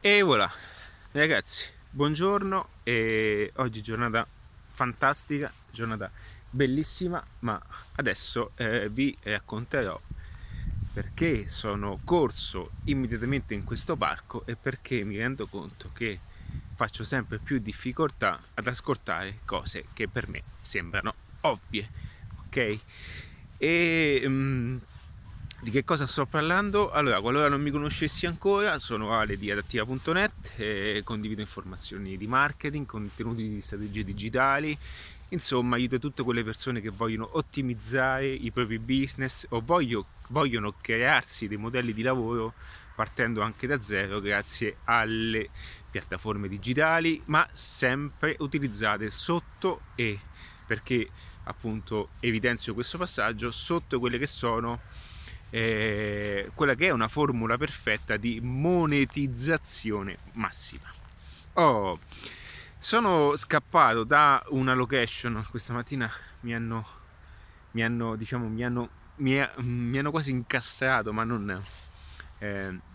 E voilà, ragazzi, buongiorno e oggi giornata fantastica, giornata bellissima, ma adesso eh, vi racconterò perché sono corso immediatamente in questo parco e perché mi rendo conto che faccio sempre più difficoltà ad ascoltare cose che per me sembrano ovvie, ok? E um, di che cosa sto parlando? Allora, qualora non mi conoscessi ancora, sono Ale di adattiva.net e condivido informazioni di marketing, contenuti di strategie digitali, insomma aiuto tutte quelle persone che vogliono ottimizzare i propri business o voglio, vogliono crearsi dei modelli di lavoro partendo anche da zero grazie alle piattaforme digitali, ma sempre utilizzate sotto e perché appunto evidenzio questo passaggio sotto quelle che sono eh, quella che è una formula perfetta di monetizzazione massima. Oh, sono scappato da una location questa mattina mi hanno, mi hanno diciamo, mi hanno, mi, mi hanno quasi incastrato, ma non... Eh,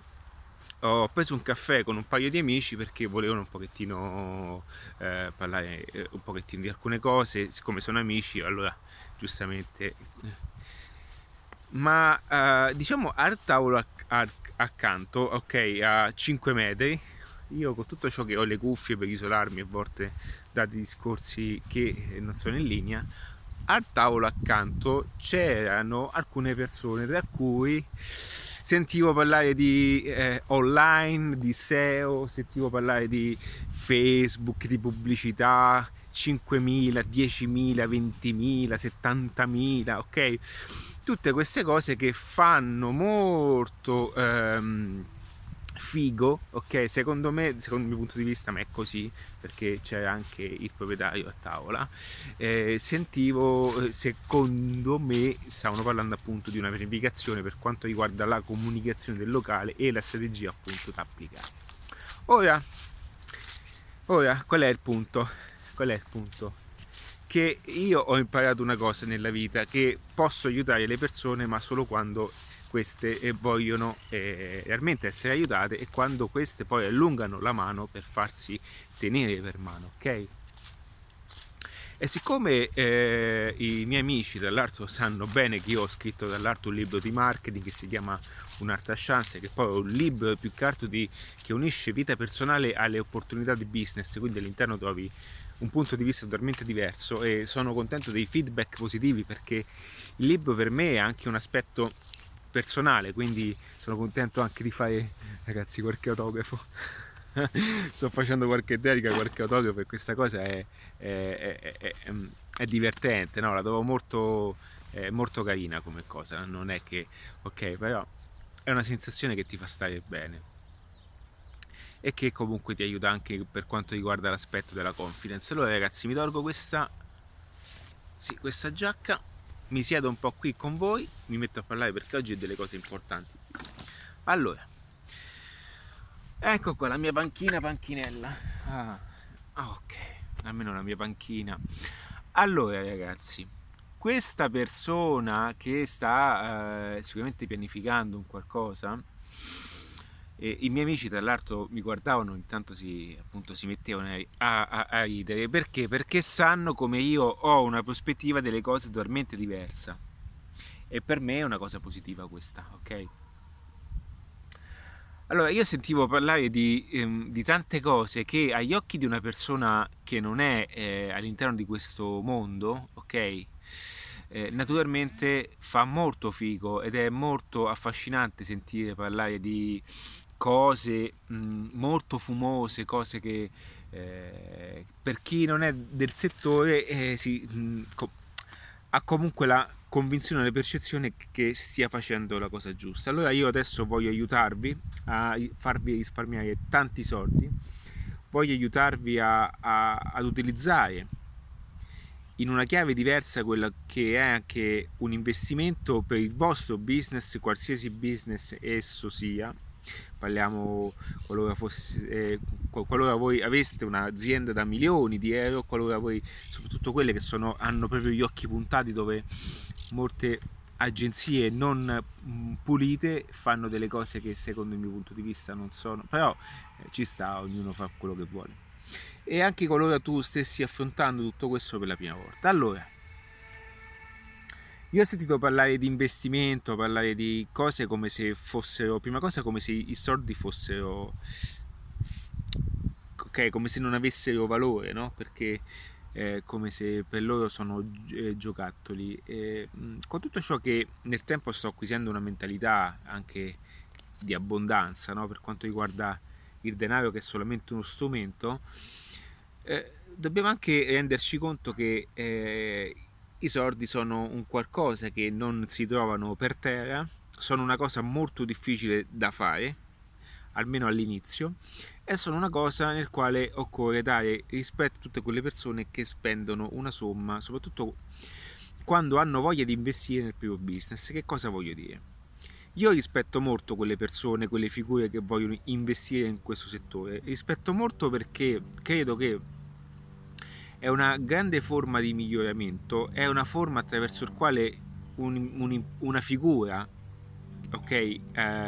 ho preso un caffè con un paio di amici perché volevano un pochettino eh, parlare eh, un pochettino di alcune cose, siccome sono amici, allora giustamente ma uh, diciamo al tavolo accanto, ok, a 5 metri, io con tutto ciò che ho le cuffie per isolarmi a volte da discorsi che non sono in linea, al tavolo accanto c'erano alcune persone tra cui sentivo parlare di eh, online, di SEO, sentivo parlare di Facebook, di pubblicità, 5.000, 10.000, 20.000, 70.000, ok? Tutte queste cose che fanno molto ehm, figo, ok? Secondo me, secondo il mio punto di vista, ma è così perché c'è anche il proprietario a tavola. Eh, sentivo, eh, secondo me, stavano parlando appunto di una pianificazione per quanto riguarda la comunicazione del locale e la strategia appunto da applicare. Ora, ora, qual è il punto? Qual è il punto? Che io ho imparato una cosa nella vita, che posso aiutare le persone ma solo quando queste eh, vogliono eh, realmente essere aiutate e quando queste poi allungano la mano per farsi tenere per mano, ok? E siccome eh, i miei amici dall'altro sanno bene che io ho scritto dall'alto un libro di marketing che si chiama Un'altra chance, che poi è un libro più che altro di, che unisce vita personale alle opportunità di business, quindi all'interno trovi un punto di vista totalmente diverso e sono contento dei feedback positivi perché il libro per me è anche un aspetto personale, quindi sono contento anche di fare ragazzi qualche autografo. Sto facendo qualche dedica, qualche autografo e questa cosa è, è, è, è divertente, no? la trovo molto, molto carina come cosa, non è che ok, però è una sensazione che ti fa stare bene e che comunque ti aiuta anche per quanto riguarda l'aspetto della confidence. Allora ragazzi mi tolgo questa, sì, questa giacca, mi siedo un po' qui con voi, mi metto a parlare perché oggi ho delle cose importanti. Allora, ecco qua la mia panchina panchinella. Ah, ok, almeno la mia panchina. Allora ragazzi, questa persona che sta eh, sicuramente pianificando un qualcosa, e I miei amici, tra l'altro, mi guardavano, intanto si, appunto, si mettevano a, a, a, ridere perché? Perché sanno come io ho una prospettiva delle cose totalmente diversa. E per me è una cosa positiva questa, ok? Allora, io sentivo parlare di, ehm, di tante cose che agli occhi di una persona che non è eh, all'interno di questo mondo, ok? Eh, naturalmente fa molto figo ed è molto affascinante sentire parlare di cose mh, molto fumose, cose che eh, per chi non è del settore eh, si, mh, co- ha comunque la convinzione la percezione che stia facendo la cosa giusta. Allora io adesso voglio aiutarvi a farvi risparmiare tanti soldi, voglio aiutarvi a, a, ad utilizzare in una chiave diversa quella che è anche un investimento per il vostro business, qualsiasi business esso sia, parliamo qualora, fosse, eh, qualora voi aveste un'azienda da milioni di euro, qualora voi, soprattutto quelle che sono, hanno proprio gli occhi puntati dove molte agenzie non mm, pulite fanno delle cose che secondo il mio punto di vista non sono, però eh, ci sta, ognuno fa quello che vuole. E anche qualora tu stessi affrontando tutto questo per la prima volta. Allora, io ho sentito parlare di investimento, parlare di cose come se fossero, prima cosa come se i soldi fossero, ok, come se non avessero valore, no? Perché eh, come se per loro sono eh, giocattoli. E, mh, con tutto ciò che nel tempo sto acquisendo una mentalità anche di abbondanza no? per quanto riguarda il denaro che è solamente uno strumento, eh, dobbiamo anche renderci conto che eh, i soldi sono un qualcosa che non si trovano per terra, sono una cosa molto difficile da fare, almeno all'inizio, e sono una cosa nel quale occorre dare rispetto a tutte quelle persone che spendono una somma, soprattutto quando hanno voglia di investire nel proprio business. Che cosa voglio dire? Io rispetto molto quelle persone, quelle figure che vogliono investire in questo settore. Rispetto molto perché credo che è una grande forma di miglioramento, è una forma attraverso il quale un, un, una figura ok, eh,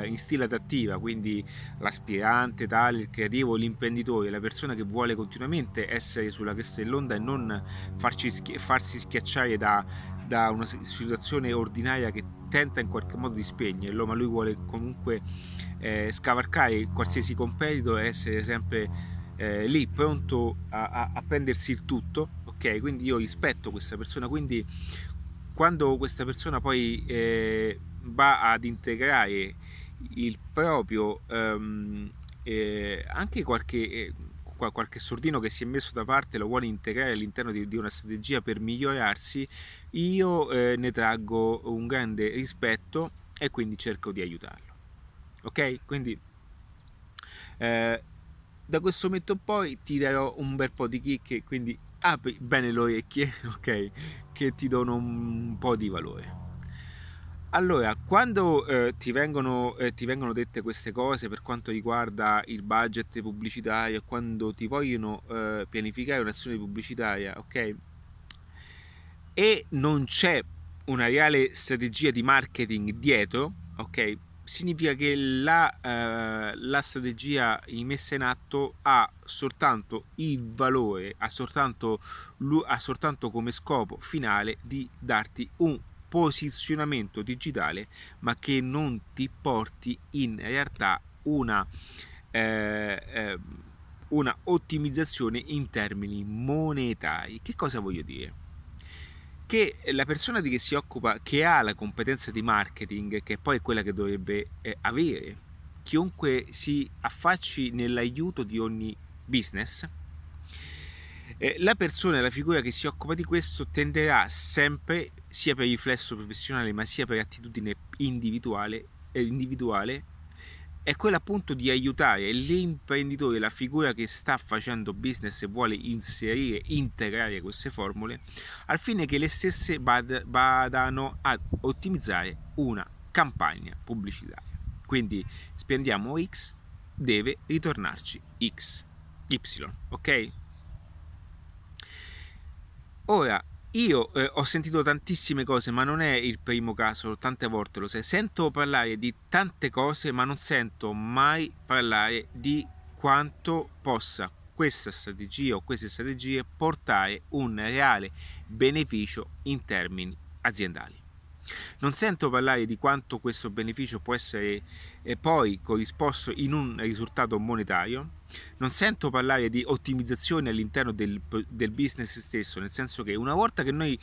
in stile adattiva, quindi l'aspirante, tale, il creativo, l'imprenditore, la persona che vuole continuamente essere sulla cresta dell'onda e non farci, farsi schiacciare da, da, una situazione ordinaria che tenta in qualche modo di spegnerlo, ma lui vuole comunque eh, scavalcare qualsiasi competitor e essere sempre eh, lì pronto a, a, a prendersi il tutto, ok? Quindi io rispetto questa persona, quindi quando questa persona poi eh, va ad integrare il proprio um, eh, anche qualche, eh, qualche sordino che si è messo da parte lo vuole integrare all'interno di, di una strategia per migliorarsi io eh, ne traggo un grande rispetto e quindi cerco di aiutarlo ok quindi eh, da questo momento poi ti darò un bel po' di chicche quindi apri bene le orecchie ok che ti dono un po' di valore allora, quando eh, ti, vengono, eh, ti, vengono, dette queste cose per quanto riguarda il budget pubblicitario, quando ti vogliono eh, pianificare un'azione pubblicitaria, ok? E non c'è una reale strategia di marketing dietro, ok? Significa che la, eh, la strategia messa in atto ha soltanto il valore, ha soltanto, ha soltanto come scopo finale di darti un posizionamento digitale ma che non ti porti in realtà una, eh, eh, una ottimizzazione in termini monetari. Che cosa voglio dire? Che la persona che si occupa, che ha la competenza di marketing, che poi è quella che dovrebbe eh, avere, chiunque si affacci nell'aiuto di ogni business, eh, la persona, la figura che si occupa di questo tenderà sempre, sia per riflesso professionale ma sia per attitudine individuale, eh, individuale è quella appunto di aiutare l'imprenditore, la figura che sta facendo business e vuole inserire, integrare queste formule, al fine che le stesse vadano ad ottimizzare una campagna pubblicitaria. Quindi spendiamo X, deve ritornarci X, Y, ok? Ora, io eh, ho sentito tantissime cose, ma non è il primo caso, tante volte lo sai. Sento parlare di tante cose, ma non sento mai parlare di quanto possa questa strategia o queste strategie portare un reale beneficio in termini aziendali. Non sento parlare di quanto questo beneficio può essere eh, poi corrisposto in un risultato monetario, non sento parlare di ottimizzazione all'interno del, del business stesso, nel senso che una volta che noi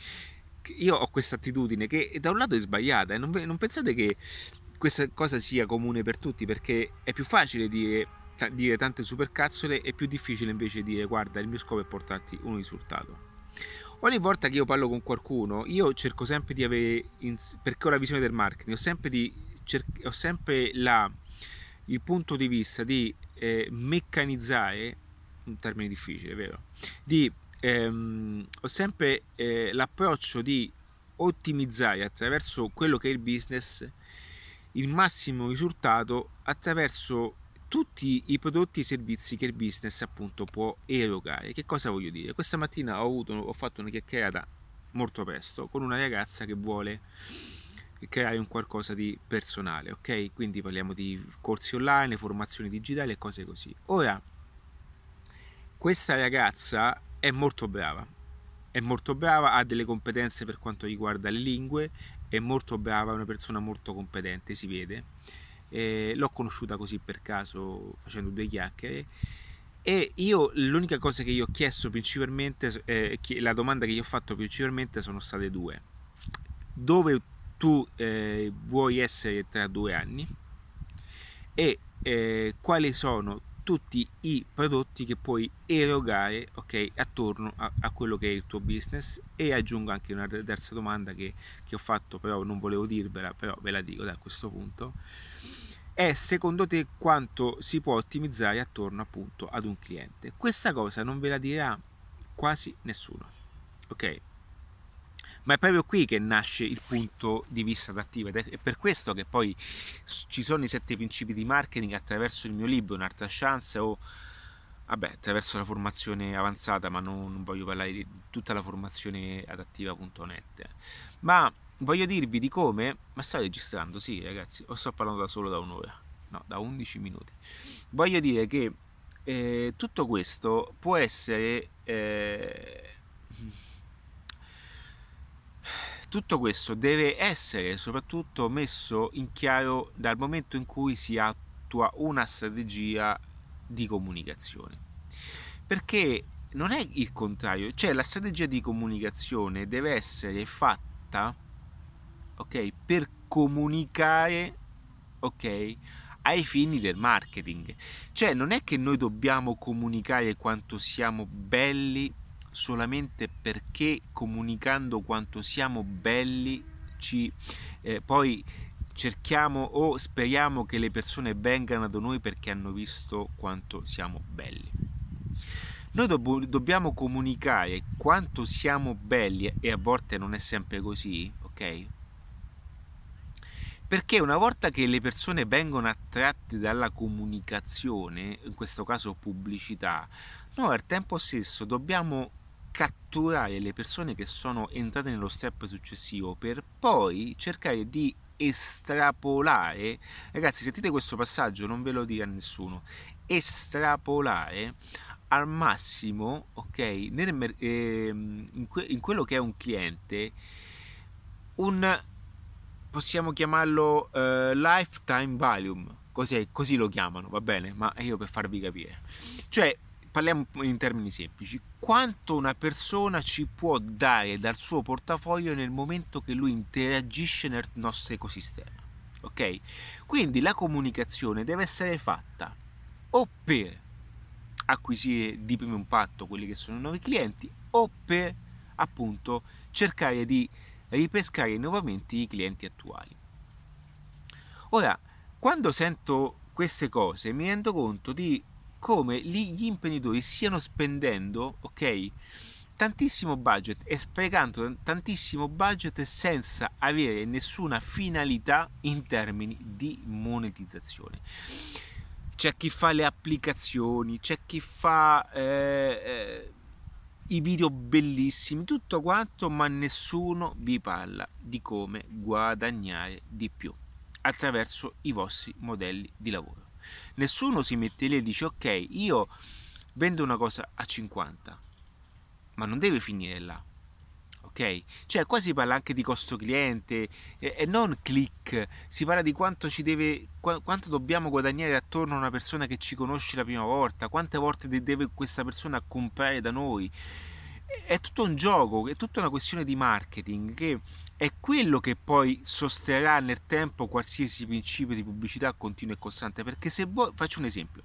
io ho questa attitudine che da un lato è sbagliata, e non, non, pensate che questa cosa sia comune per tutti, perché è più facile dire, dire tante supercazzole, è più difficile invece dire guarda il mio scopo è portarti un risultato. Ogni volta che io parlo con qualcuno, io cerco sempre di avere, perché ho la visione del marketing, ho sempre, di, ho sempre la, il punto di vista di eh, meccanizzare, un termine difficile, vero? Di, ehm, ho sempre eh, l'approccio di ottimizzare attraverso quello che è il business il massimo risultato attraverso tutti i prodotti e i servizi che il business appunto può erogare. Che cosa voglio dire? Questa mattina ho, avuto, ho fatto una chiacchierata molto presto con una ragazza che vuole creare un qualcosa di personale, ok? Quindi parliamo di corsi online, formazioni digitali e cose così. Ora, questa ragazza è molto brava, è molto brava, ha delle competenze per quanto riguarda le lingue, è molto brava, è una persona molto competente, si vede. Eh, l'ho conosciuta così per caso facendo due chiacchiere e io l'unica cosa che io ho chiesto principalmente, eh, la domanda che gli ho fatto principalmente sono state due. Dove tu eh, vuoi essere tra due anni e eh, quali sono tutti i prodotti che puoi erogare ok attorno a, a, quello che è il tuo business? E aggiungo anche una terza domanda che, che ho fatto però non volevo dirvela però ve la dico da questo punto. È secondo te quanto si può ottimizzare attorno appunto ad un cliente? Questa cosa non ve la dirà quasi nessuno ok ma è proprio qui che nasce il punto di vista adattivo ed è per questo che poi ci sono i sette principi di marketing attraverso il mio libro Un'altra chance o vabbè, attraverso la formazione avanzata, ma non, non voglio parlare di tutta la formazione adattiva.net. Ma voglio dirvi di come, ma sto registrando, sì ragazzi, o sto parlando da solo da un'ora, no, da 11 minuti. Voglio dire che eh, tutto questo può essere... Eh, tutto questo deve essere soprattutto messo in chiaro dal momento in cui si attua una strategia di comunicazione. Perché non è il contrario, cioè la strategia di comunicazione deve essere fatta ok, per comunicare ok, ai fini del marketing. Cioè non è che noi dobbiamo comunicare quanto siamo belli solamente perché comunicando quanto siamo belli ci eh, poi cerchiamo o speriamo che le persone vengano da noi perché hanno visto quanto siamo belli. Noi dobb- dobbiamo comunicare quanto siamo belli e a volte non è sempre così, ok? Perché una volta che le persone vengono attratte dalla comunicazione, in questo caso pubblicità, noi al tempo stesso dobbiamo catturare le persone che sono entrate nello step successivo per poi cercare di estrapolare. Ragazzi sentite questo passaggio non ve lo dire a nessuno. Estrapolare al massimo ok nel, eh, in, que, in quello che è un cliente un possiamo chiamarlo uh, lifetime volume così, così lo chiamano va bene? Ma io per farvi capire. Cioè parliamo in termini semplici, quanto una persona ci può dare dal suo portafoglio nel momento che lui interagisce nel nostro ecosistema. Ok? Quindi la comunicazione deve essere fatta o per acquisire di primo impatto quelli che sono i nuovi clienti o per appunto cercare di ripescare nuovamente i clienti attuali. Ora, quando sento queste cose mi rendo conto di come gli imprenditori stiano spendendo, ok? Tantissimo budget e sprecando tantissimo budget senza avere nessuna finalità in termini di monetizzazione. C'è chi fa le applicazioni, c'è chi fa eh, eh, i video bellissimi, tutto quanto, ma nessuno vi parla di come guadagnare di più attraverso i vostri modelli di lavoro. Nessuno si mette lì e dice ok, io vendo una cosa a 50, ma non deve finire là. Ok? Cioè qua si parla anche di costo cliente e, e non click, si parla di quanto ci deve quanto dobbiamo guadagnare attorno a una persona che ci conosce la prima volta, quante volte deve questa persona comprare da noi. È tutto un gioco, è tutta una questione di marketing che è quello che poi sosterrà nel tempo qualsiasi principio di pubblicità continuo e costante. Perché se voi, faccio un esempio,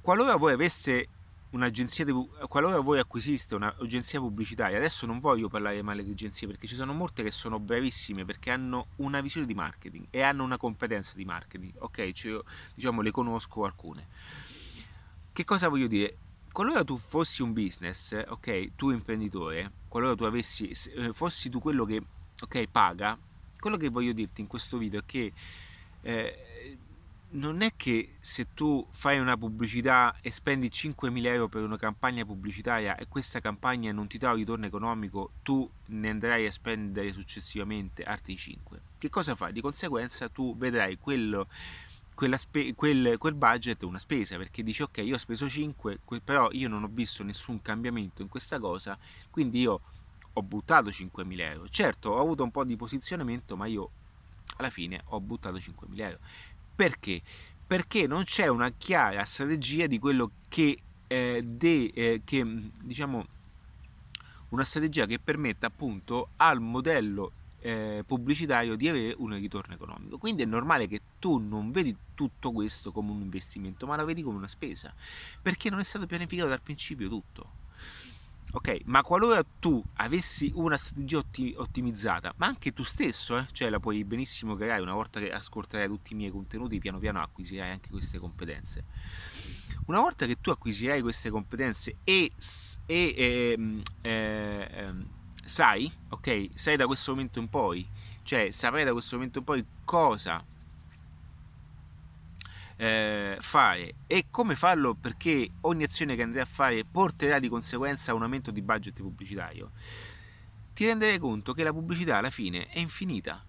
qualora voi aveste un'agenzia di, qualora voi acquisiste un'agenzia pubblicitaria, adesso non voglio parlare male di agenzie perché ci sono molte che sono bravissime perché hanno una visione di marketing e hanno una competenza di marketing, ok? Cioè, diciamo le conosco alcune. Che cosa voglio dire? Qualora tu fossi un business, ok, tu imprenditore, qualora tu avessi, eh, fossi tu quello che, ok, paga, quello che voglio dirti in questo video è che eh, non è che se tu fai una pubblicità e spendi 5.000 euro per una campagna pubblicitaria e questa campagna non ti dà un ritorno economico, tu ne andrai a spendere successivamente altri 5. Che cosa fai? Di conseguenza tu vedrai quello, spe- quel, quel, budget una spesa perché dici ok io ho speso 5 però io non ho visto nessun cambiamento in questa cosa quindi io ho buttato 5.000 euro certo ho avuto un po' di posizionamento ma io alla fine ho buttato 5.000 euro perché? Perché non c'è una chiara strategia di quello che, eh, de, eh, che diciamo, una strategia che permetta appunto al modello eh, pubblicitario di avere un ritorno economico. Quindi è normale che tu non vedi tutto questo come un investimento, ma lo vedi come una spesa, perché non è stato pianificato dal principio tutto. Ok, ma qualora tu avessi una strategia otti- ottimizzata, ma anche tu stesso, eh, cioè la puoi benissimo creare una volta che ascolterai tutti i miei contenuti, piano piano acquisirai anche queste competenze. Una volta che tu acquisirai queste competenze e, e eh, eh, sai, ok, sai da questo momento in poi, cioè saprai da questo momento in poi cosa eh, fare e come farlo perché ogni azione che andrai a fare porterà di conseguenza a un aumento di budget pubblicitario, ti renderai conto che la pubblicità alla fine è infinita.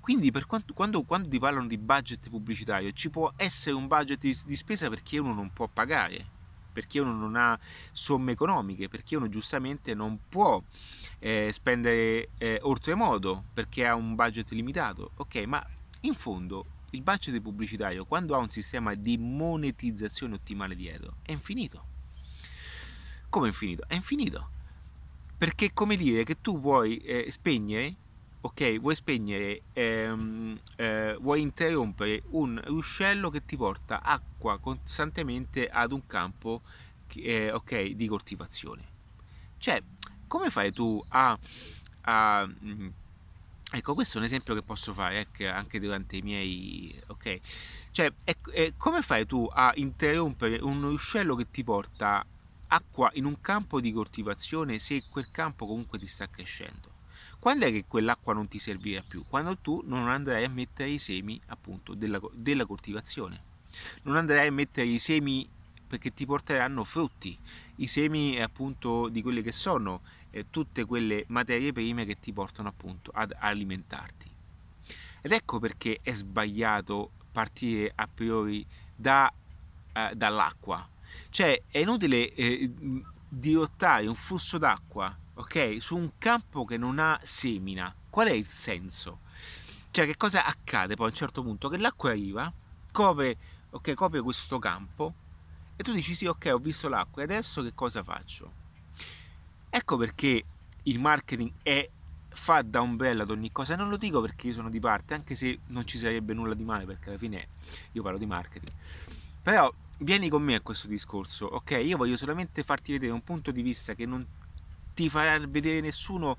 Quindi quanto, quando, quando, ti parlano di budget pubblicitario ci può essere un budget di, di spesa perché uno non può pagare, perché uno non ha somme economiche, perché uno giustamente non può eh, spendere eh, oltremodo perché ha un budget limitato. Ok, ma in fondo il budget pubblicitario, quando ha un sistema di monetizzazione ottimale dietro, è infinito. Come infinito? È infinito. Perché è come dire che tu vuoi eh, spegnere, ok, vuoi spegnere, ehm, eh, vuoi interrompere un ruscello che ti porta acqua costantemente ad un campo, eh, ok, di coltivazione. Cioè, come fai tu a, a mm, Ecco, questo è un esempio che posso fare anche durante i miei... ok? Cioè, è, è, come fai tu a interrompere un ruscello che ti porta acqua in un campo di coltivazione se quel campo comunque ti sta crescendo? Quando è che quell'acqua non ti servirà più? Quando tu non andrai a mettere i semi appunto della, della coltivazione. Non andrai a mettere i semi perché ti porteranno frutti, i semi appunto di quelli che sono eh, tutte quelle materie prime che ti portano appunto ad alimentarti. Ed ecco perché è sbagliato partire a priori da, eh, dall'acqua. Cioè è inutile eh, dirottare un flusso d'acqua ok, su un campo che non ha semina. Qual è il senso? Cioè che cosa accade poi a un certo punto? Che l'acqua arriva, copre, okay, copre questo campo e tu dici sì ok ho visto l'acqua e adesso che cosa faccio? Ecco perché il marketing è fa da ombrella ad ogni cosa. Non lo dico perché io sono di parte, anche se non ci sarebbe nulla di male, perché alla fine io parlo di marketing. Però vieni con me a questo discorso, ok? Io voglio solamente farti vedere un punto di vista che non ti farà vedere nessuno.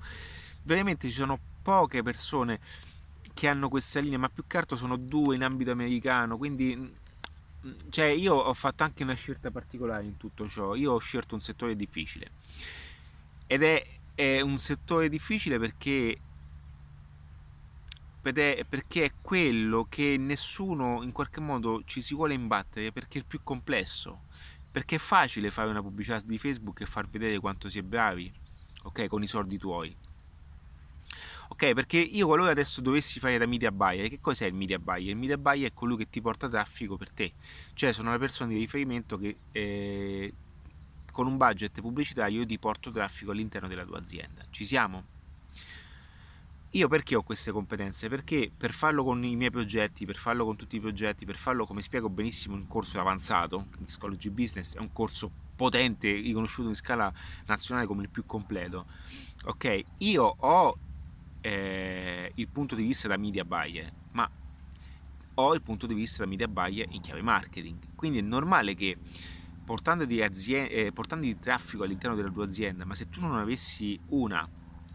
Veramente ci sono poche persone che hanno questa linea, ma più che altro sono due in ambito americano, quindi cioè io ho fatto anche una scelta particolare in tutto ciò. Io ho scelto un settore difficile ed è, è un settore difficile perché, perché è quello che nessuno in qualche modo ci si vuole imbattere perché è il più complesso. Perché è facile fare una pubblicità di Facebook e far vedere quanto si è bravi, ok, con i soldi tuoi. Ok, perché io qualora adesso dovessi fare da media buyer, che cos'è il media buyer? Il media buyer è colui che ti porta traffico per te, cioè sono la persona di riferimento che eh, con un budget pubblicitario io ti porto traffico all'interno della tua azienda. Ci siamo? Io perché ho queste competenze? Perché per farlo con i miei progetti, per farlo con tutti i progetti, per farlo come spiego benissimo in un corso avanzato, Mixology Business è un corso potente, riconosciuto in scala nazionale come il più completo. Ok, io ho eh, il punto di vista da media buyer, ma ho il punto di vista da media buyer in chiave marketing. Quindi è normale che portando di, aziende, eh, portando di traffico all'interno della tua azienda, ma se tu non avessi una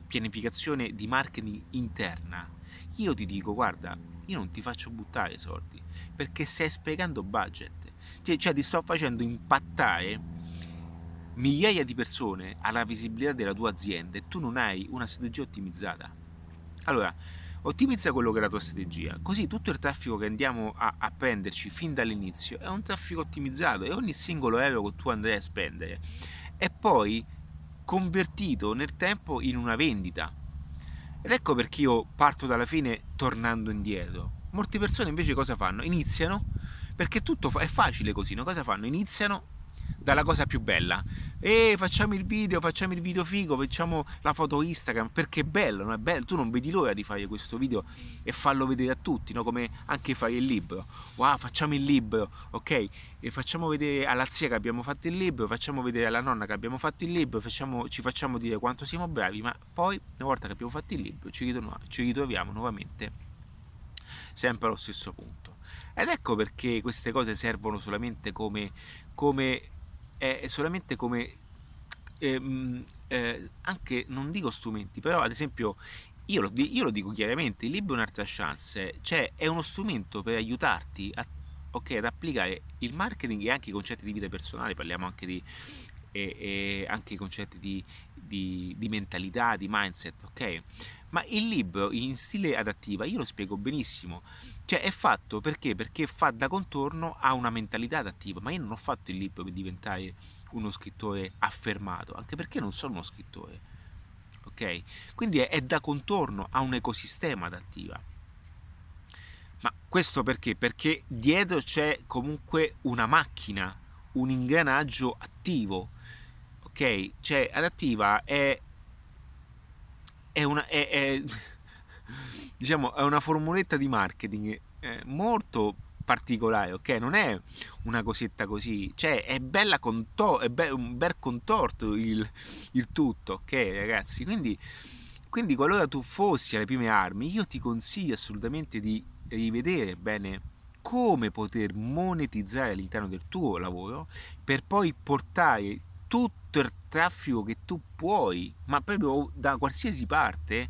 pianificazione di marketing interna, io ti dico guarda, io non ti faccio buttare soldi perché stai sprecando budget, cioè ti sto facendo impattare migliaia di persone alla visibilità della tua azienda e tu non hai una strategia ottimizzata. Allora, ottimizza quello che è la tua strategia. Così tutto il traffico che andiamo a, a prenderci fin dall'inizio è un traffico ottimizzato e ogni singolo euro che tu andrai a spendere è poi convertito nel tempo in una vendita. Ed ecco perché io parto dalla fine tornando indietro. Molte persone invece cosa fanno? Iniziano, perché tutto è facile così, no? Cosa fanno? Iniziano dalla cosa più bella. E facciamo il video, facciamo il video figo, facciamo la foto Instagram, perché è bello, non è bello? Tu non vedi l'ora di fare questo video e farlo vedere a tutti, no? Come anche fare il libro. Wow, facciamo il libro, ok? E facciamo vedere alla zia che abbiamo fatto il libro, facciamo vedere alla nonna che abbiamo fatto il libro, facciamo, ci facciamo dire quanto siamo bravi, ma poi, una volta che abbiamo fatto il libro, ci ritroviamo, ci ritroviamo nuovamente sempre allo stesso punto. Ed ecco perché queste cose servono solamente come, come è solamente come ehm, eh, anche non dico strumenti, però ad esempio io lo, io lo, dico chiaramente, il libro è un'altra chance, cioè è uno strumento per aiutarti a, okay, ad applicare il marketing e anche i concetti di vita personale, parliamo anche di e, e anche i concetti di, di, di, mentalità, di mindset, ok? Ma il libro in stile adattiva io lo spiego benissimo, cioè è fatto perché? Perché fa da contorno a una mentalità adattiva, ma io non ho fatto il libro per diventare uno scrittore affermato, anche perché non sono uno scrittore, ok? Quindi è, è da contorno a un ecosistema adattiva. Ma questo perché? Perché dietro c'è comunque una macchina, un ingranaggio attivo, ok? Cioè adattiva è, è una... È, è, diciamo, è una formuletta di marketing eh, molto particolare, ok? Non è una cosetta così, cioè è bella conto- è be- un bel contorto il, il, tutto, ok ragazzi? Quindi, quindi qualora tu fossi alle prime armi, io ti consiglio assolutamente di rivedere bene come poter monetizzare all'interno del tuo lavoro per poi portare tutto il traffico che tu puoi, ma proprio da qualsiasi parte,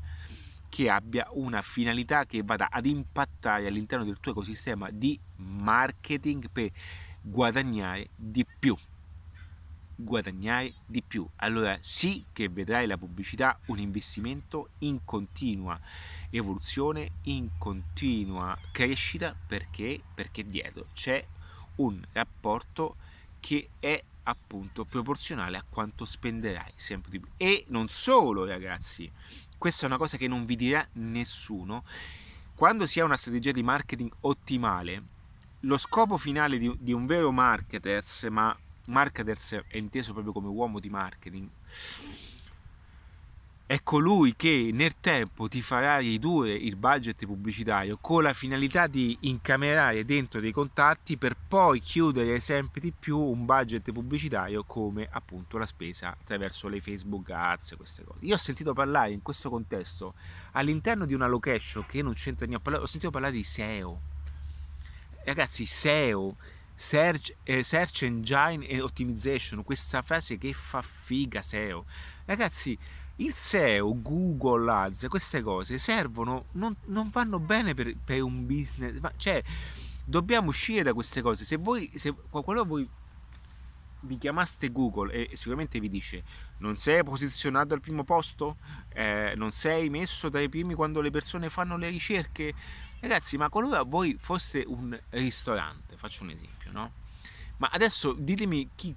che abbia una finalità che vada ad impattare all'interno del tuo ecosistema di marketing per guadagnare di più. Guadagnare di più. Allora sì che vedrai la pubblicità un investimento in continua evoluzione, in continua crescita perché, perché dietro c'è un rapporto che è appunto proporzionale a quanto spenderai sempre di più. E non solo, ragazzi, questa è una cosa che non vi dirà nessuno. Quando si ha una strategia di marketing ottimale, lo scopo finale di, di un vero marketers, ma marketers è inteso proprio come uomo di marketing, è colui che nel tempo ti farà ridurre il budget pubblicitario con la finalità di incamerare dentro dei contatti per poi chiudere sempre di più un budget pubblicitario come appunto la spesa attraverso le Facebook Ads queste cose. Io ho sentito parlare in questo contesto all'interno di una location che non c'entra niente, ho sentito parlare di SEO. Ragazzi, SEO Search, eh, search Engine Optimization, questa frase che fa figa SEO. Ragazzi, il SEO, Google Ads, queste cose servono, non, non vanno bene per, per, un business, cioè dobbiamo uscire da queste cose. Se voi, se qualcuno voi vi chiamaste Google e sicuramente vi dice non sei posizionato al primo posto, eh, non sei messo tra i primi quando le persone fanno le ricerche, ragazzi, ma qualora voi foste un ristorante, faccio un esempio, no? Ma adesso ditemi chi,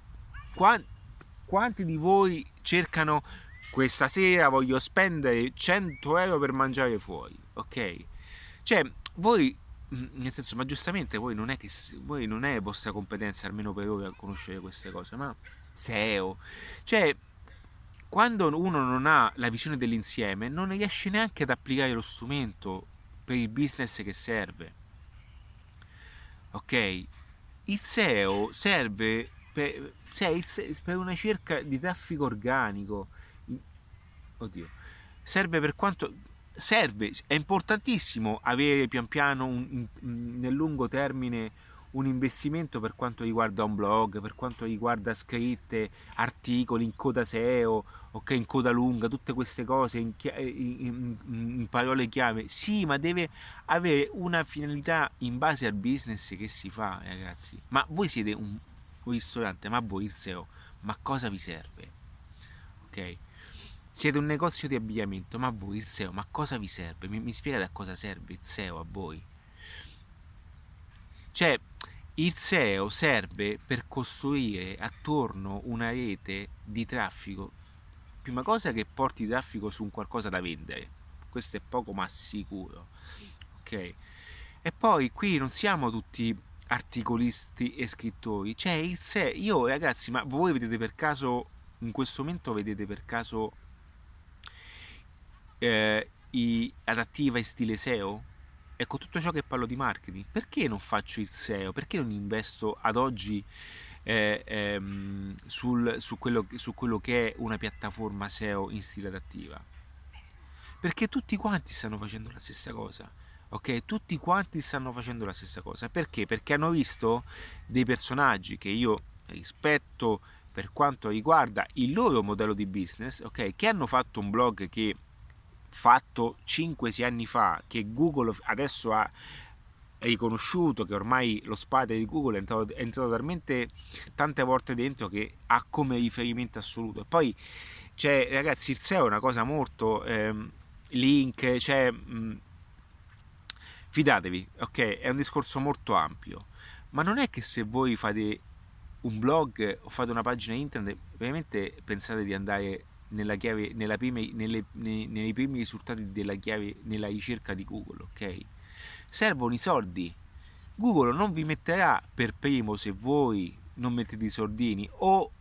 qua, quanti di voi cercano questa sera voglio spendere 100 euro per mangiare fuori, ok? Cioè, voi, nel senso, ma giustamente voi non è che voi non è vostra competenza, almeno per ora, conoscere queste cose, ma SEO, cioè, quando uno non ha la visione dell'insieme, non riesce neanche ad applicare lo strumento per il business che serve. Ok? Il SEO serve per, cioè, per una ricerca di traffico organico oddio, serve per quanto serve, è importantissimo avere pian piano un, un, nel lungo termine un investimento per quanto riguarda un blog, per quanto riguarda scritte, articoli in coda SEO, ok, in coda lunga, tutte queste cose in, in, in, parole chiave. Sì, ma deve avere una finalità in base al business che si fa, ragazzi. Ma voi siete un, un ristorante, ma voi il SEO, ma cosa vi serve? Ok? Siete un negozio di abbigliamento, ma voi il SEO, ma cosa vi serve? Mi, mi spiegate a cosa serve il SEO a voi? Cioè, il SEO serve per costruire attorno una rete di traffico, prima cosa che porti traffico su un qualcosa da vendere, questo è poco ma sicuro, ok? E poi qui non siamo tutti articolisti e scrittori, cioè il SEO, io ragazzi, ma voi vedete per caso, in questo momento vedete per caso eh, i adattiva in stile SEO? Ecco, tutto ciò che parlo di marketing, perché non faccio il SEO? Perché non investo ad oggi eh, ehm, sul, su, quello, su quello che è una piattaforma SEO in stile adattiva? Perché tutti quanti stanno facendo la stessa cosa. Ok, tutti quanti stanno facendo la stessa cosa. Perché? Perché hanno visto dei personaggi che io rispetto per quanto riguarda il loro modello di business, ok, che hanno fatto un blog che fatto 5-6 anni fa, che Google adesso ha riconosciuto che ormai lo spade di Google è entrato, è entrato talmente tante volte dentro che ha come riferimento assoluto. E poi c'è, ragazzi, il SEO è una cosa molto ehm, link, cioè mh, fidatevi, ok? È un discorso molto ampio, ma non è che se voi fate un blog o fate una pagina internet, veramente pensate di andare nella chiave, nella prime, nelle, nei, nei primi risultati della chiave nella ricerca di Google, ok? Servono i soldi. Google non vi metterà per primo se voi non mettete i soldini o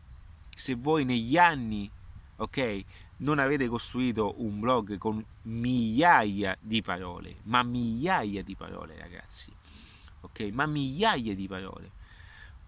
se voi negli anni, ok, non avete costruito un blog con migliaia di parole, ma migliaia di parole, ragazzi. Ok? Ma migliaia di parole.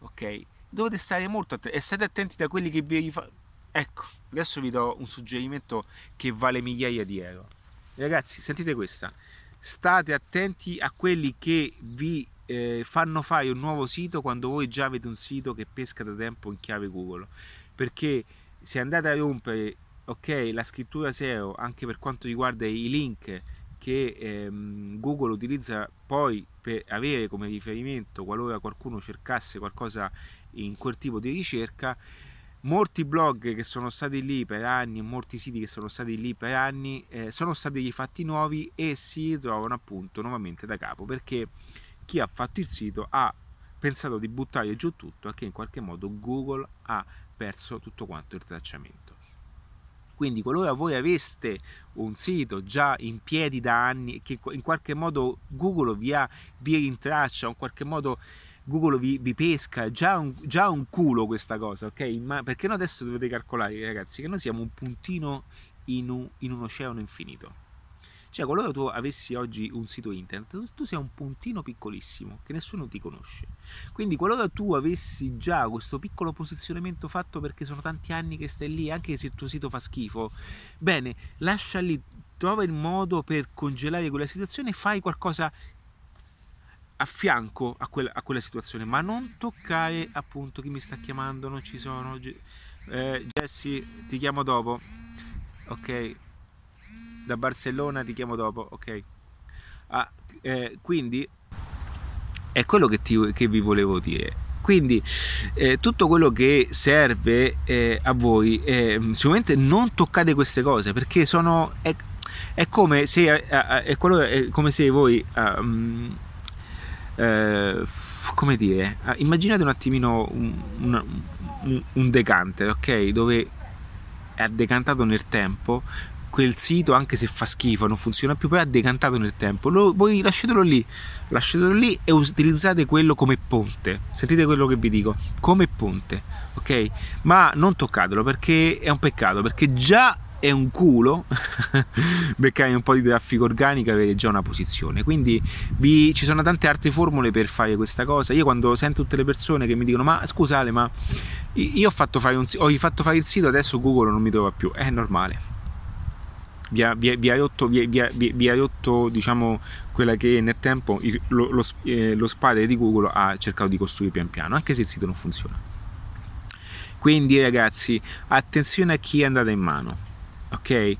Ok? Dovete stare molto attenti e state attenti da quelli che vi rifanno Ecco, adesso vi do un suggerimento che vale migliaia di euro. Ragazzi, sentite questa. State attenti a quelli che vi eh, fanno fare un nuovo sito quando voi già avete un sito che pesca da tempo in chiave Google. Perché se andate a rompere ok, la scrittura SEO anche per quanto riguarda i link che ehm, Google utilizza poi per avere come riferimento qualora qualcuno cercasse qualcosa in quel tipo di ricerca, molti blog che sono stati lì per anni, molti siti che sono stati lì per anni, eh, sono stati rifatti nuovi e si ritrovano appunto nuovamente da capo perché chi ha fatto il sito ha pensato di buttare giù tutto e che in qualche modo Google ha perso tutto quanto il tracciamento. Quindi qualora voi aveste un sito già in piedi da anni che in qualche modo Google vi, ha, vi rintraccia, in qualche modo Google vi, vi pesca, già un, già un, culo questa cosa, ok? Ma perché no adesso dovete calcolare, ragazzi, che noi siamo un puntino in un, in un oceano infinito. Cioè, qualora tu avessi oggi un sito internet, tu sei un puntino piccolissimo che nessuno ti conosce. Quindi, qualora tu avessi già questo piccolo posizionamento fatto perché sono tanti anni che stai lì, anche se il tuo sito fa schifo, bene, lascia lì, trova il modo per congelare quella situazione e fai qualcosa a fianco a quella, a quella, situazione, ma non toccare appunto chi mi sta chiamando, non ci sono. Eh, Jesse, ti chiamo dopo. Ok, da Barcellona ti chiamo dopo. Ok, ah, eh, quindi è quello che, ti, che, vi volevo dire. Quindi eh, tutto quello che serve eh, a voi, eh, sicuramente non toccate queste cose perché sono. È, è come se, eh, è, è come se voi. Um, eh, come dire, ah, immaginate un attimino un, un, un decante, ok? Dove è decantato nel tempo, quel sito anche se fa schifo, non funziona più, poi è decantato nel tempo. Lo, voi lasciatelo lì, lasciatelo lì e utilizzate quello come ponte. Sentite quello che vi dico, come ponte, ok? Ma non toccatelo perché è un peccato, perché già è un culo beccare un po' di traffico organico e avere già una posizione. Quindi vi, ci sono tante altre formule per fare questa cosa. Io quando sento tutte le persone che mi dicono ma scusate ma io ho fatto fare, un, ho fatto fare il sito adesso Google non mi trova più. È normale. Vi ha, vi, vi ha rotto, vi, ha rotto diciamo quella che nel tempo lo, lo, eh, lo spade di Google ha cercato di costruire pian piano anche se il sito non funziona. Quindi ragazzi attenzione a chi è andata in mano ok?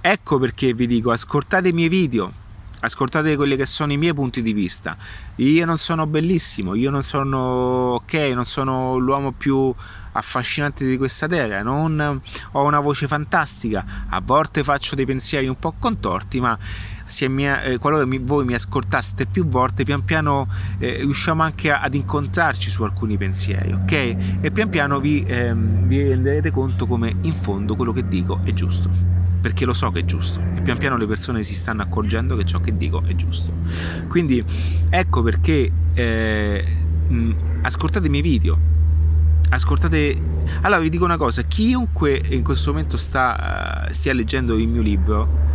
Ecco perché vi dico, ascoltate i miei video, ascoltate quelli che sono i miei punti di vista. Io non sono bellissimo, io non sono ok, non sono l'uomo più affascinante di questa terra, non ho una voce fantastica, a volte faccio dei pensieri un po' contorti, ma se mi, eh, qualora mi, voi mi ascoltaste più volte, pian piano eh, riusciamo anche a, ad incontrarci su alcuni pensieri, ok? E pian piano vi, ehm, vi renderete conto come in fondo quello che dico è giusto perché lo so che è giusto e pian piano le persone si stanno accorgendo che ciò che dico è giusto. Quindi ecco perché eh, mh, ascoltate i miei video, ascoltate... Allora vi dico una cosa, chiunque in questo momento sta, uh, stia leggendo il mio libro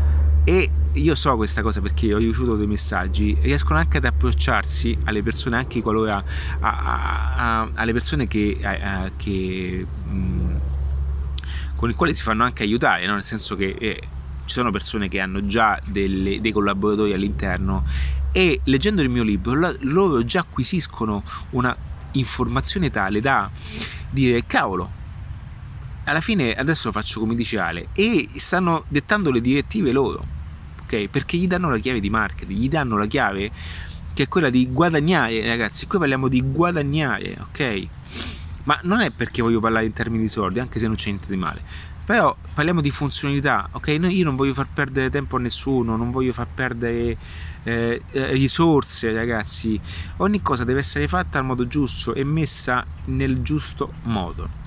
e io so questa cosa perché ho ricevuto dei messaggi, riescono anche ad approcciarsi alle persone, anche qualora a, a, a, alle persone che, che mh, con le quali si fanno anche aiutare, no? nel senso che eh, ci sono persone che hanno già delle, dei collaboratori all'interno e leggendo il mio libro loro già acquisiscono una informazione tale da dire cavolo alla fine adesso faccio come dice Ale e stanno dettando le direttive loro ok perché gli danno la chiave di marketing gli danno la chiave che è quella di guadagnare ragazzi qui parliamo di guadagnare ok ma non è perché voglio parlare in termini di soldi, anche se non c'è niente di male. Però parliamo di funzionalità, ok? Io non voglio far perdere tempo a nessuno, non voglio far perdere eh, eh, risorse, ragazzi. Ogni cosa deve essere fatta al modo giusto e messa nel giusto modo.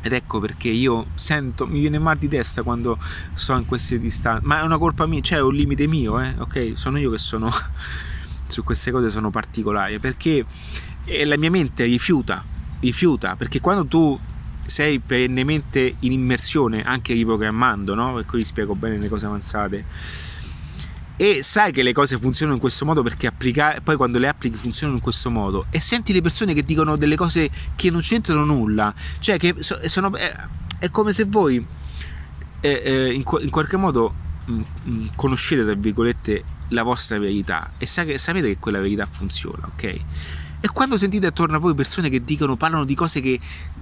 Ed ecco perché io sento, mi viene mal di testa quando sto in queste distanze, ma è una colpa mia, cioè è un limite mio, eh? ok? Sono io che sono su queste cose sono particolari perché eh, la mia mente rifiuta rifiuta, perché quando tu sei perennemente in immersione, anche riprogrammando, no? Per cui spiego bene le cose avanzate. E sai che le cose funzionano in questo modo perché applica- poi quando le applichi funzionano in questo modo e senti le persone che dicono delle cose che non c'entrano nulla, cioè che sono, è, è come se voi eh, eh, in, in, qualche modo mm, mm, conoscete tra virgolette la vostra verità e sa- sapete che quella verità funziona, ok? E quando sentite attorno a voi persone che dicono, parlano di cose che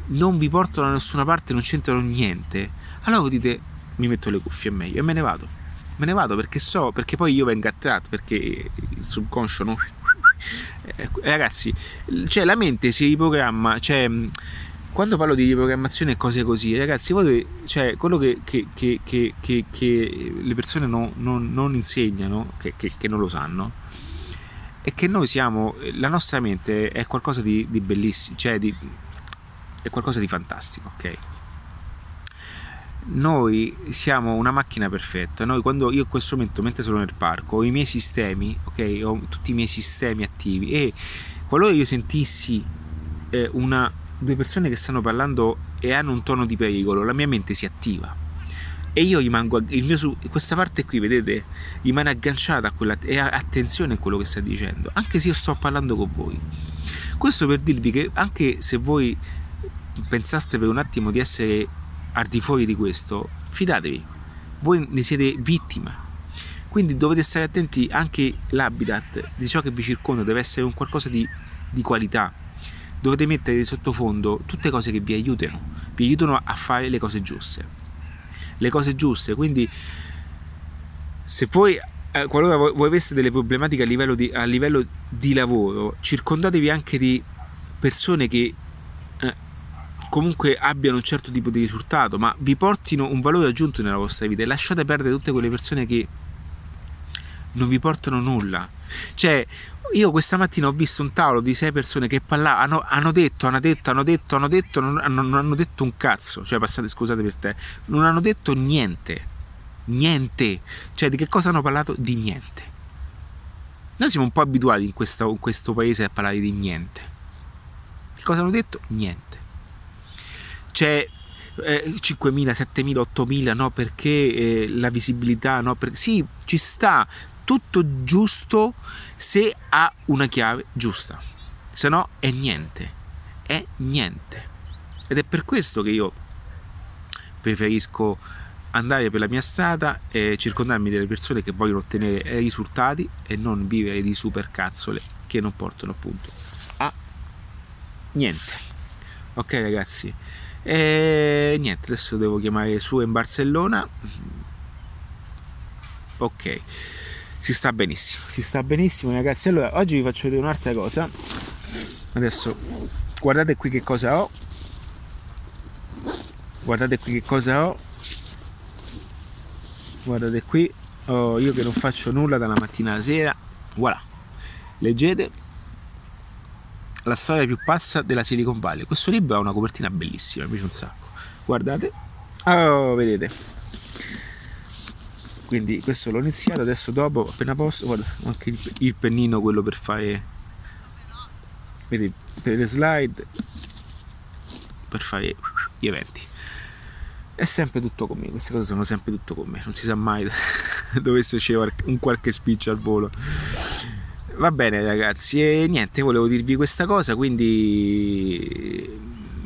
non vi portano da nessuna parte, non c'entrano niente, allora voi dite, mi metto le cuffie è meglio e me ne vado. Me ne vado perché so, perché poi io vengo attratto, perché il subconscio no? Eh, ragazzi, cioè la mente si riprogramma, cioè quando parlo di riprogrammazione e cose così, ragazzi, voi, cioè, quello che, che, che, che le persone no, non, non, insegnano, che, non lo sanno, è che noi siamo, la nostra mente è qualcosa di, di bellissimo, cioè di, è qualcosa di fantastico, ok? Noi siamo una macchina perfetta. Noi quando io in questo momento, mentre sono nel parco, ho i miei sistemi, ok? Ho tutti i miei sistemi attivi e qualora io sentissi eh, una, due persone che stanno parlando e hanno un tono di pericolo, la mia mente si attiva e io rimango il mio questa parte qui vedete rimane agganciata a quella e attenzione a quello che sta dicendo anche se io sto parlando con voi questo per dirvi che anche se voi pensaste per un attimo di essere al di fuori di questo fidatevi voi ne siete vittima quindi dovete stare attenti anche l'habitat di ciò che vi circonda deve essere un qualcosa di, di qualità dovete mettere sottofondo tutte cose che vi aiutano vi aiutano a fare le cose giuste le cose giuste. Quindi se voi eh, qualora voi aveste delle problematiche a livello, di, a livello di lavoro, circondatevi anche di persone che comunque abbiano un certo tipo di risultato, ma vi portino un valore aggiunto nella vostra vita e lasciate perdere tutte quelle persone che non vi portano nulla. Cioè, io questa mattina ho visto un tavolo di sei persone che parlavano, hanno, detto, hanno detto, hanno detto, hanno detto, non, non hanno detto un cazzo, cioè passate, scusate per te, non hanno detto niente, niente, cioè di che cosa hanno parlato? Di niente. Noi siamo un po' abituati in, questa, in questo paese a parlare di niente. Che cosa hanno detto? Niente. Cioè, eh, 5.000, 7.000, 8.000, no? Perché eh, la visibilità, no? Per... Sì, ci sta, tutto giusto se ha una chiave giusta, se no è niente, è niente. Ed è per questo che io preferisco andare per la mia strada e circondarmi delle persone che vogliono ottenere risultati e non vivere di supercazzole che non portano appunto a niente. Ok ragazzi, e niente, adesso devo chiamare su in Barcellona. Ok si sta benissimo, si sta benissimo ragazzi. Allora, oggi vi faccio vedere un'altra cosa. Adesso guardate qui che cosa ho. Guardate qui che cosa ho. Guardate qui, oh, io che non faccio nulla dalla mattina alla sera. Voilà. Leggete la storia più pazza della Silicon Valley. Questo libro ha una copertina bellissima, mi piace un sacco. Guardate. Oh, vedete. Quindi questo l'ho iniziato, adesso dopo, appena posso, guarda, anche il, il pennino, quello per fare, vedi, per le slide, per fare gli eventi. È sempre tutto con me, queste cose sono sempre tutto con me, non si sa mai dove c'è un qualche speech al volo. Va bene ragazzi, e niente, volevo dirvi questa cosa, quindi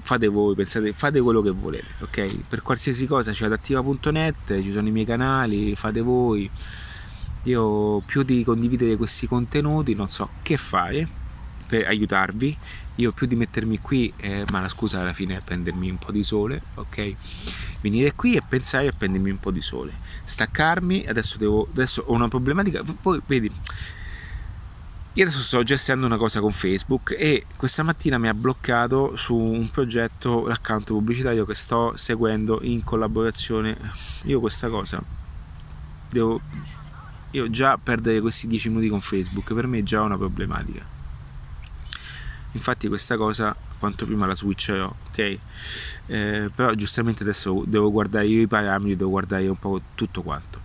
fate voi, pensate, fate quello che volete, ok? Per qualsiasi cosa c'è adattiva.net, ci sono i miei canali, fate voi. Io più di condividere questi contenuti non so che fare per aiutarvi. Io più di mettermi qui, eh, ma la scusa alla fine è prendermi un po' di sole, ok? Venire qui e pensare a prendermi un po' di sole. Staccarmi, adesso, devo, adesso ho una problematica, poi vedi io adesso sto gestendo una cosa con Facebook e questa mattina mi ha bloccato su un progetto l'account pubblicitario che sto seguendo in collaborazione. Io questa cosa devo io già perdere questi 10 minuti con Facebook per me è già una problematica. Infatti questa cosa quanto prima la switcherò, ok? Eh, però giustamente adesso devo guardare io i parametri, devo guardare un po' tutto quanto.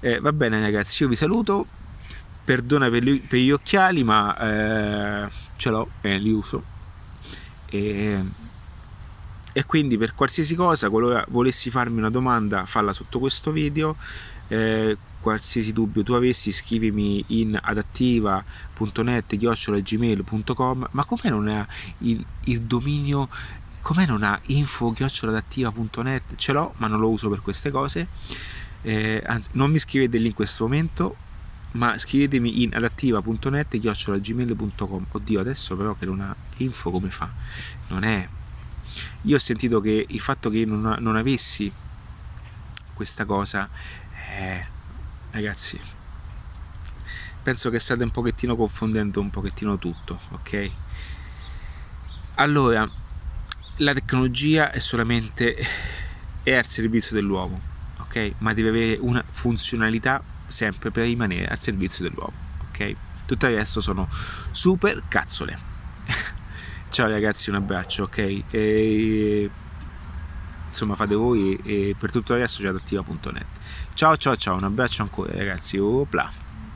Eh, va bene ragazzi, io vi saluto, perdona per, gli, per gli occhiali ma eh, ce l'ho e li uso. E, e, quindi per qualsiasi cosa qualora volessi farmi una domanda falla sotto questo video. Eh, qualsiasi dubbio tu avessi scrivimi in adattiva.net gmail.com ma come non ha il, il dominio come non ha info adattiva.net ce l'ho ma non lo uso per queste cose. Eh, anzi non mi scrivete lì in questo momento ma scrivetemi in adattiva.net chiocciolagmail.com oddio adesso però che non ha info come fa? Non è. Io ho sentito che il fatto che non, non avessi questa cosa eh, ragazzi penso che state un pochettino confondendo un pochettino tutto ok? Allora la tecnologia è solamente è al servizio dell'uomo ok? Ma deve avere una funzionalità sempre per rimanere al servizio dell'uomo. Ok? Tutto il resto sono super cazzole. Ciao ragazzi, un abbraccio, ok? E, insomma, fate voi e per tutto il resto c'è adattiva.net. Ciao ciao ciao, un abbraccio ancora ragazzi. Opla.